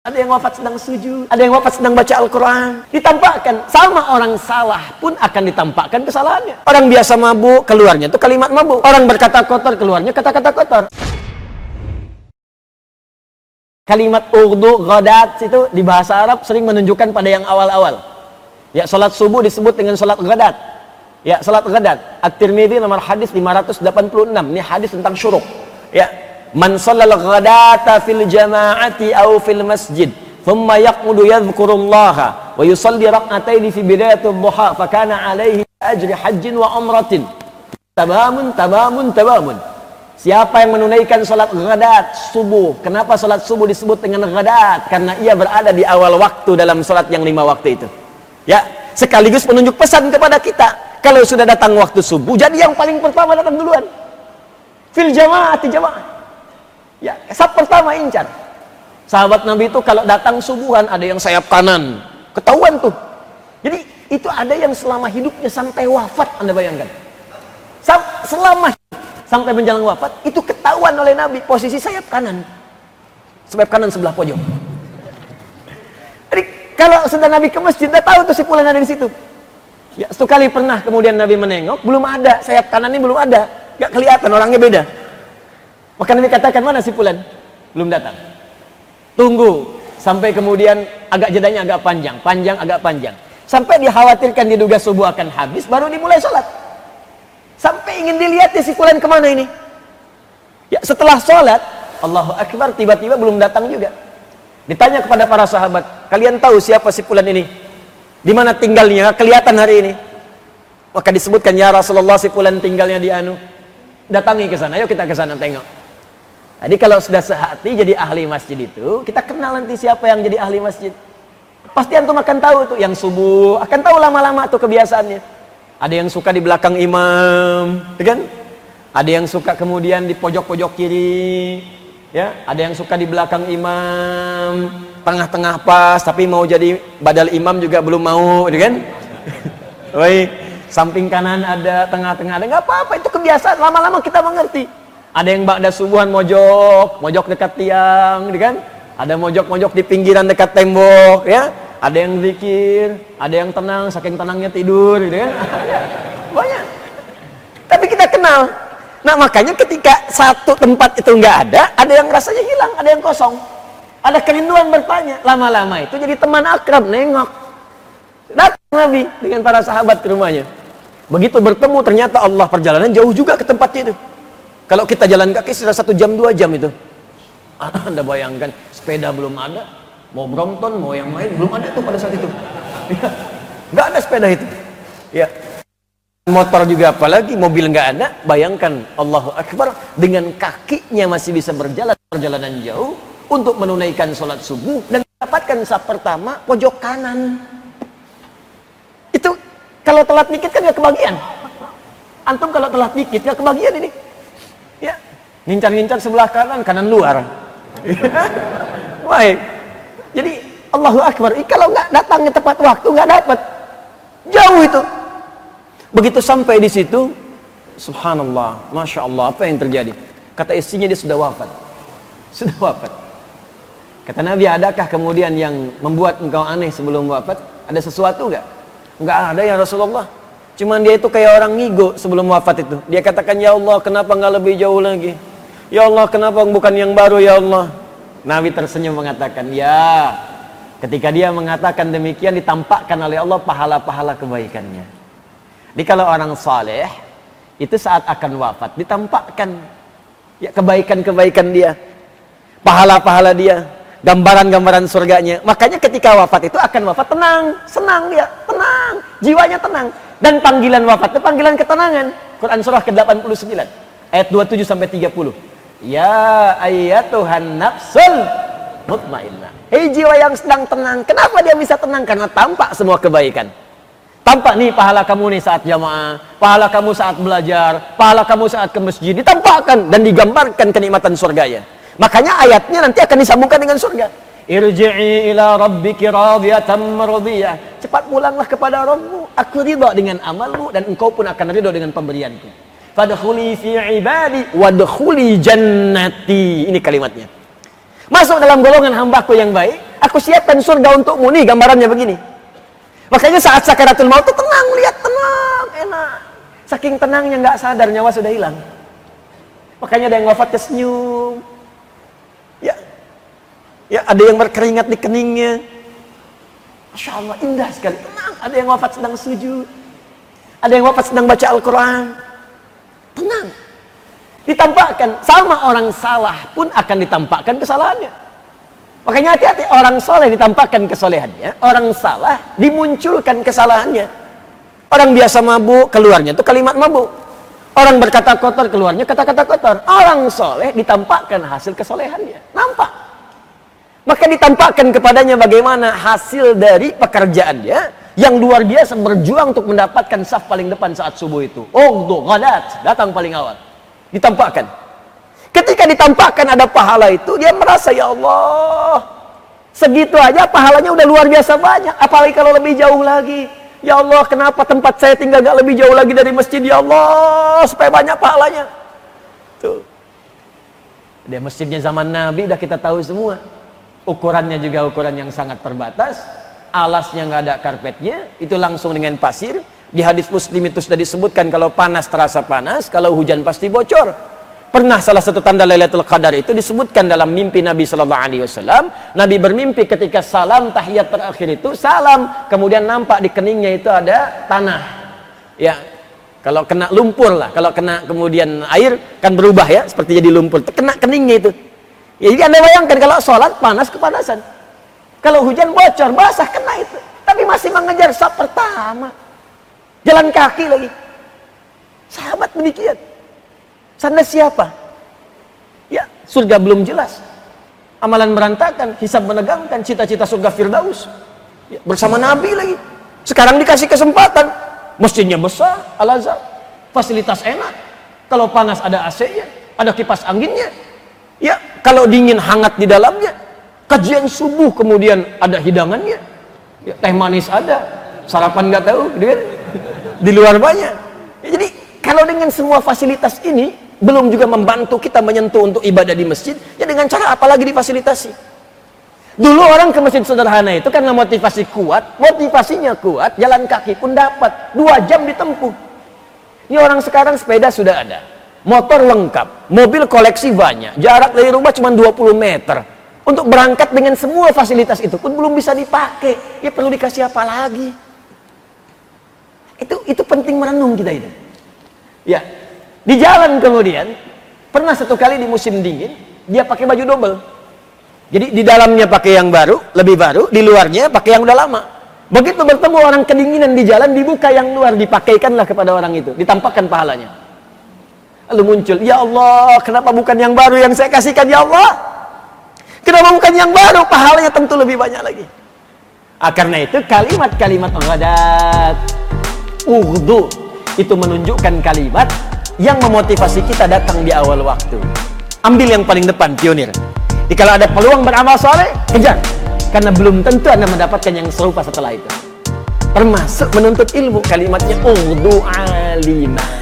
Ada yang wafat sedang sujud, ada yang wafat sedang baca Al-Quran. Ditampakkan, sama orang salah pun akan ditampakkan kesalahannya. Orang biasa mabuk, keluarnya itu kalimat mabuk. Orang berkata kotor, keluarnya kata-kata kotor. Kalimat urdu, ghadat itu di bahasa Arab sering menunjukkan pada yang awal-awal. Ya, salat subuh disebut dengan salat ghadat. Ya, salat ghadat. At-Tirmidzi nomor hadis 586. Ini hadis tentang syuruk. Ya, man sallal ghadata fil jama'ati aw fil masjid thumma yaqudu yadhkurullaha wa yusalli rak'ataini fi bidayatil duha fa kana alaihi ajri hajjin wa umratin tabamun tabamun tabamun Siapa yang menunaikan salat ghadat subuh? Kenapa salat subuh disebut dengan ghadat? Karena ia berada di awal waktu dalam salat yang lima waktu itu. Ya, sekaligus menunjuk pesan kepada kita. Kalau sudah datang waktu subuh, jadi yang paling pertama datang duluan. Fil jamaah, jamaah. Ya, sab pertama incar. Sahabat Nabi itu kalau datang subuhan ada yang sayap kanan. Ketahuan tuh. Jadi itu ada yang selama hidupnya sampai wafat Anda bayangkan. Selama sampai menjelang wafat itu ketahuan oleh Nabi posisi sayap kanan. Sayap kanan sebelah pojok. Jadi kalau sudah Nabi ke masjid, dia tahu tuh si pulang ada di situ. Ya, satu kali pernah kemudian Nabi menengok, belum ada, sayap kanan ini belum ada. Gak kelihatan, orangnya beda. Maka Nabi katakan, mana si Fulan? Belum datang. Tunggu. Sampai kemudian agak jedanya agak panjang. Panjang, agak panjang. Sampai dikhawatirkan diduga subuh akan habis, baru dimulai sholat. Sampai ingin dilihat si Fulan ke mana ini. Ya setelah sholat, Allahu Akbar tiba-tiba belum datang juga. Ditanya kepada para sahabat, kalian tahu siapa si Fulan ini? Di mana tinggalnya? Kelihatan hari ini. Maka disebutkan ya Rasulullah si Fulan tinggalnya di Anu. Datangi ke sana, ayo kita ke sana tengok. Jadi kalau sudah sehati jadi ahli masjid itu, kita kenal nanti siapa yang jadi ahli masjid. Pasti antum akan tahu tuh yang subuh, akan tahu lama-lama tuh kebiasaannya. Ada yang suka di belakang imam, ya kan? Ada yang suka kemudian di pojok-pojok kiri, ya. Ada yang suka di belakang imam, tengah-tengah pas, tapi mau jadi badal imam juga belum mau, ya kan? Woi, samping kanan ada, tengah-tengah ada, nggak apa-apa, itu kebiasaan. Lama-lama kita mengerti. Ada yang ba'da subuhan mojok, mojok dekat tiang, gitu kan? Ada mojok-mojok di pinggiran dekat tembok, ya. Ada yang zikir, ada yang tenang, saking tenangnya tidur, gitu kan? Banyak. Tapi kita kenal. Nah makanya ketika satu tempat itu nggak ada, ada yang rasanya hilang, ada yang kosong. Ada kerinduan bertanya. Lama-lama itu jadi teman akrab, nengok. Datang Nabi dengan para sahabat ke rumahnya. Begitu bertemu ternyata Allah perjalanan jauh juga ke tempatnya itu. Kalau kita jalan kaki sudah satu jam dua jam itu. Anda bayangkan sepeda belum ada, mau Brompton, mau yang lain belum ada tuh pada saat itu. Ya, nggak ada sepeda itu. Ya, motor juga apalagi mobil nggak ada. Bayangkan Allahu Akbar dengan kakinya masih bisa berjalan perjalanan jauh untuk menunaikan sholat subuh dan mendapatkan sah pertama pojok kanan. Itu kalau telat dikit kan nggak kebagian. Antum kalau telat dikit nggak kebagian ini. Ngincar-ngincar sebelah kanan, kanan luar. Baik. Jadi Allahu Akbar. Kalau nggak datangnya tepat waktu nggak dapat. Jauh itu. Begitu sampai di situ, Subhanallah, masya Allah, apa yang terjadi? Kata istrinya dia sudah wafat. Sudah wafat. Kata Nabi, adakah kemudian yang membuat engkau aneh sebelum wafat? Ada sesuatu nggak? Nggak ada ya Rasulullah. Cuman dia itu kayak orang ngigo sebelum wafat itu. Dia katakan, Ya Allah, kenapa nggak lebih jauh lagi? Ya Allah, kenapa bukan yang baru, Ya Allah? Nabi tersenyum mengatakan, Ya, ketika dia mengatakan demikian, ditampakkan oleh Allah pahala-pahala kebaikannya. Jadi kalau orang saleh, itu saat akan wafat, ditampakkan ya kebaikan-kebaikan dia. Pahala-pahala dia, gambaran-gambaran surganya. Makanya ketika wafat itu akan wafat tenang, senang dia, tenang, jiwanya tenang. Dan panggilan wafat itu panggilan ketenangan. Quran surah ke-89 ayat 27 sampai 30. Ya ayatuhan nafsul mutmainnah. Hei jiwa yang sedang tenang. Kenapa dia bisa tenang? Karena tampak semua kebaikan. Tampak nih pahala kamu nih saat jamaah, pahala kamu saat belajar, pahala kamu saat ke masjid ditampakkan dan digambarkan kenikmatan surganya. Makanya ayatnya nanti akan disambungkan dengan surga. Irji'i ila rabbiki radiyatan. Cepat pulanglah kepada Rabbmu. Aku ridha dengan amalmu dan engkau pun akan ridha dengan pemberianku. Fadkhuli fi ibadi wadkhuli jannati. Ini kalimatnya. Masuk dalam golongan hambaku yang baik aku siapkan surga untukmu nih gambarannya begini. Makanya saat sakaratul maut itu tenang, lihat tenang, enak. Saking tenangnya nggak sadar nyawa sudah hilang. Makanya ada yang wafat senyum. Ya, ya ada yang berkeringat di keningnya. Masya Allah indah sekali, tenang. Ada yang wafat sedang sujud. Ada yang wafat sedang baca Al-Quran. Ditampakkan. Sama orang salah pun akan ditampakkan kesalahannya. Makanya hati-hati orang soleh ditampakkan kesolehannya. Orang salah dimunculkan kesalahannya. Orang biasa mabuk keluarnya itu kalimat mabuk. Orang berkata kotor keluarnya kata-kata kotor. Orang soleh ditampakkan hasil kesolehannya. Nampak. Maka ditampakkan kepadanya bagaimana hasil dari pekerjaannya yang luar biasa berjuang untuk mendapatkan saf paling depan saat subuh itu. Oh, ghadat, datang paling awal. Ditampakkan. Ketika ditampakkan ada pahala itu, dia merasa ya Allah, segitu aja pahalanya udah luar biasa banyak. Apalagi kalau lebih jauh lagi. Ya Allah, kenapa tempat saya tinggal gak lebih jauh lagi dari masjid? Ya Allah, supaya banyak pahalanya. Tuh. Dia masjidnya zaman Nabi udah kita tahu semua. Ukurannya juga ukuran yang sangat terbatas alasnya nggak ada karpetnya, itu langsung dengan pasir. Di hadis Muslim itu sudah disebutkan kalau panas terasa panas, kalau hujan pasti bocor. Pernah salah satu tanda Lailatul Qadar itu disebutkan dalam mimpi Nabi Shallallahu Alaihi Wasallam. Nabi bermimpi ketika salam tahiyat terakhir itu salam, kemudian nampak di keningnya itu ada tanah. Ya, kalau kena lumpur lah, kalau kena kemudian air kan berubah ya, seperti jadi lumpur. Kena keningnya itu. Ya, jadi anda bayangkan kalau sholat panas kepanasan. Kalau hujan bocor, basah kena itu. Tapi masih mengejar sab pertama. Jalan kaki lagi. Sahabat demikian. Sana siapa? Ya, surga belum jelas. Amalan berantakan, hisab menegangkan, cita-cita surga Firdaus. Ya, bersama Nabi lagi. Sekarang dikasih kesempatan. Masjidnya besar, Al-Azhar. Fasilitas enak. Kalau panas ada AC-nya, ada kipas anginnya. Ya, kalau dingin hangat di dalamnya kajian subuh kemudian ada hidangannya ya, teh manis ada sarapan nggak tahu gitu kan di luar banyak ya, jadi kalau dengan semua fasilitas ini belum juga membantu kita menyentuh untuk ibadah di masjid ya dengan cara apa lagi difasilitasi dulu orang ke masjid sederhana itu karena motivasi kuat motivasinya kuat jalan kaki pun dapat dua jam ditempuh ini orang sekarang sepeda sudah ada motor lengkap mobil koleksi banyak jarak dari rumah cuma 20 meter untuk berangkat dengan semua fasilitas itu pun belum bisa dipakai. Ya perlu dikasih apa lagi? Itu itu penting merenung kita itu. Ya. Di jalan kemudian pernah satu kali di musim dingin dia pakai baju double. Jadi di dalamnya pakai yang baru, lebih baru, di luarnya pakai yang udah lama. Begitu bertemu orang kedinginan di jalan, dibuka yang luar, dipakaikanlah kepada orang itu, ditampakkan pahalanya. Lalu muncul, ya Allah, kenapa bukan yang baru yang saya kasihkan, ya Allah? Kenapa bukan yang baru? Pahalanya tentu lebih banyak lagi. Ah, karena itu kalimat-kalimat ghadat urdu itu menunjukkan kalimat yang memotivasi kita datang di awal waktu. Ambil yang paling depan, pionir. Kalau ada peluang beramal soleh, kejar. Karena belum tentu Anda mendapatkan yang serupa setelah itu. Termasuk menuntut ilmu, kalimatnya urdu alimah.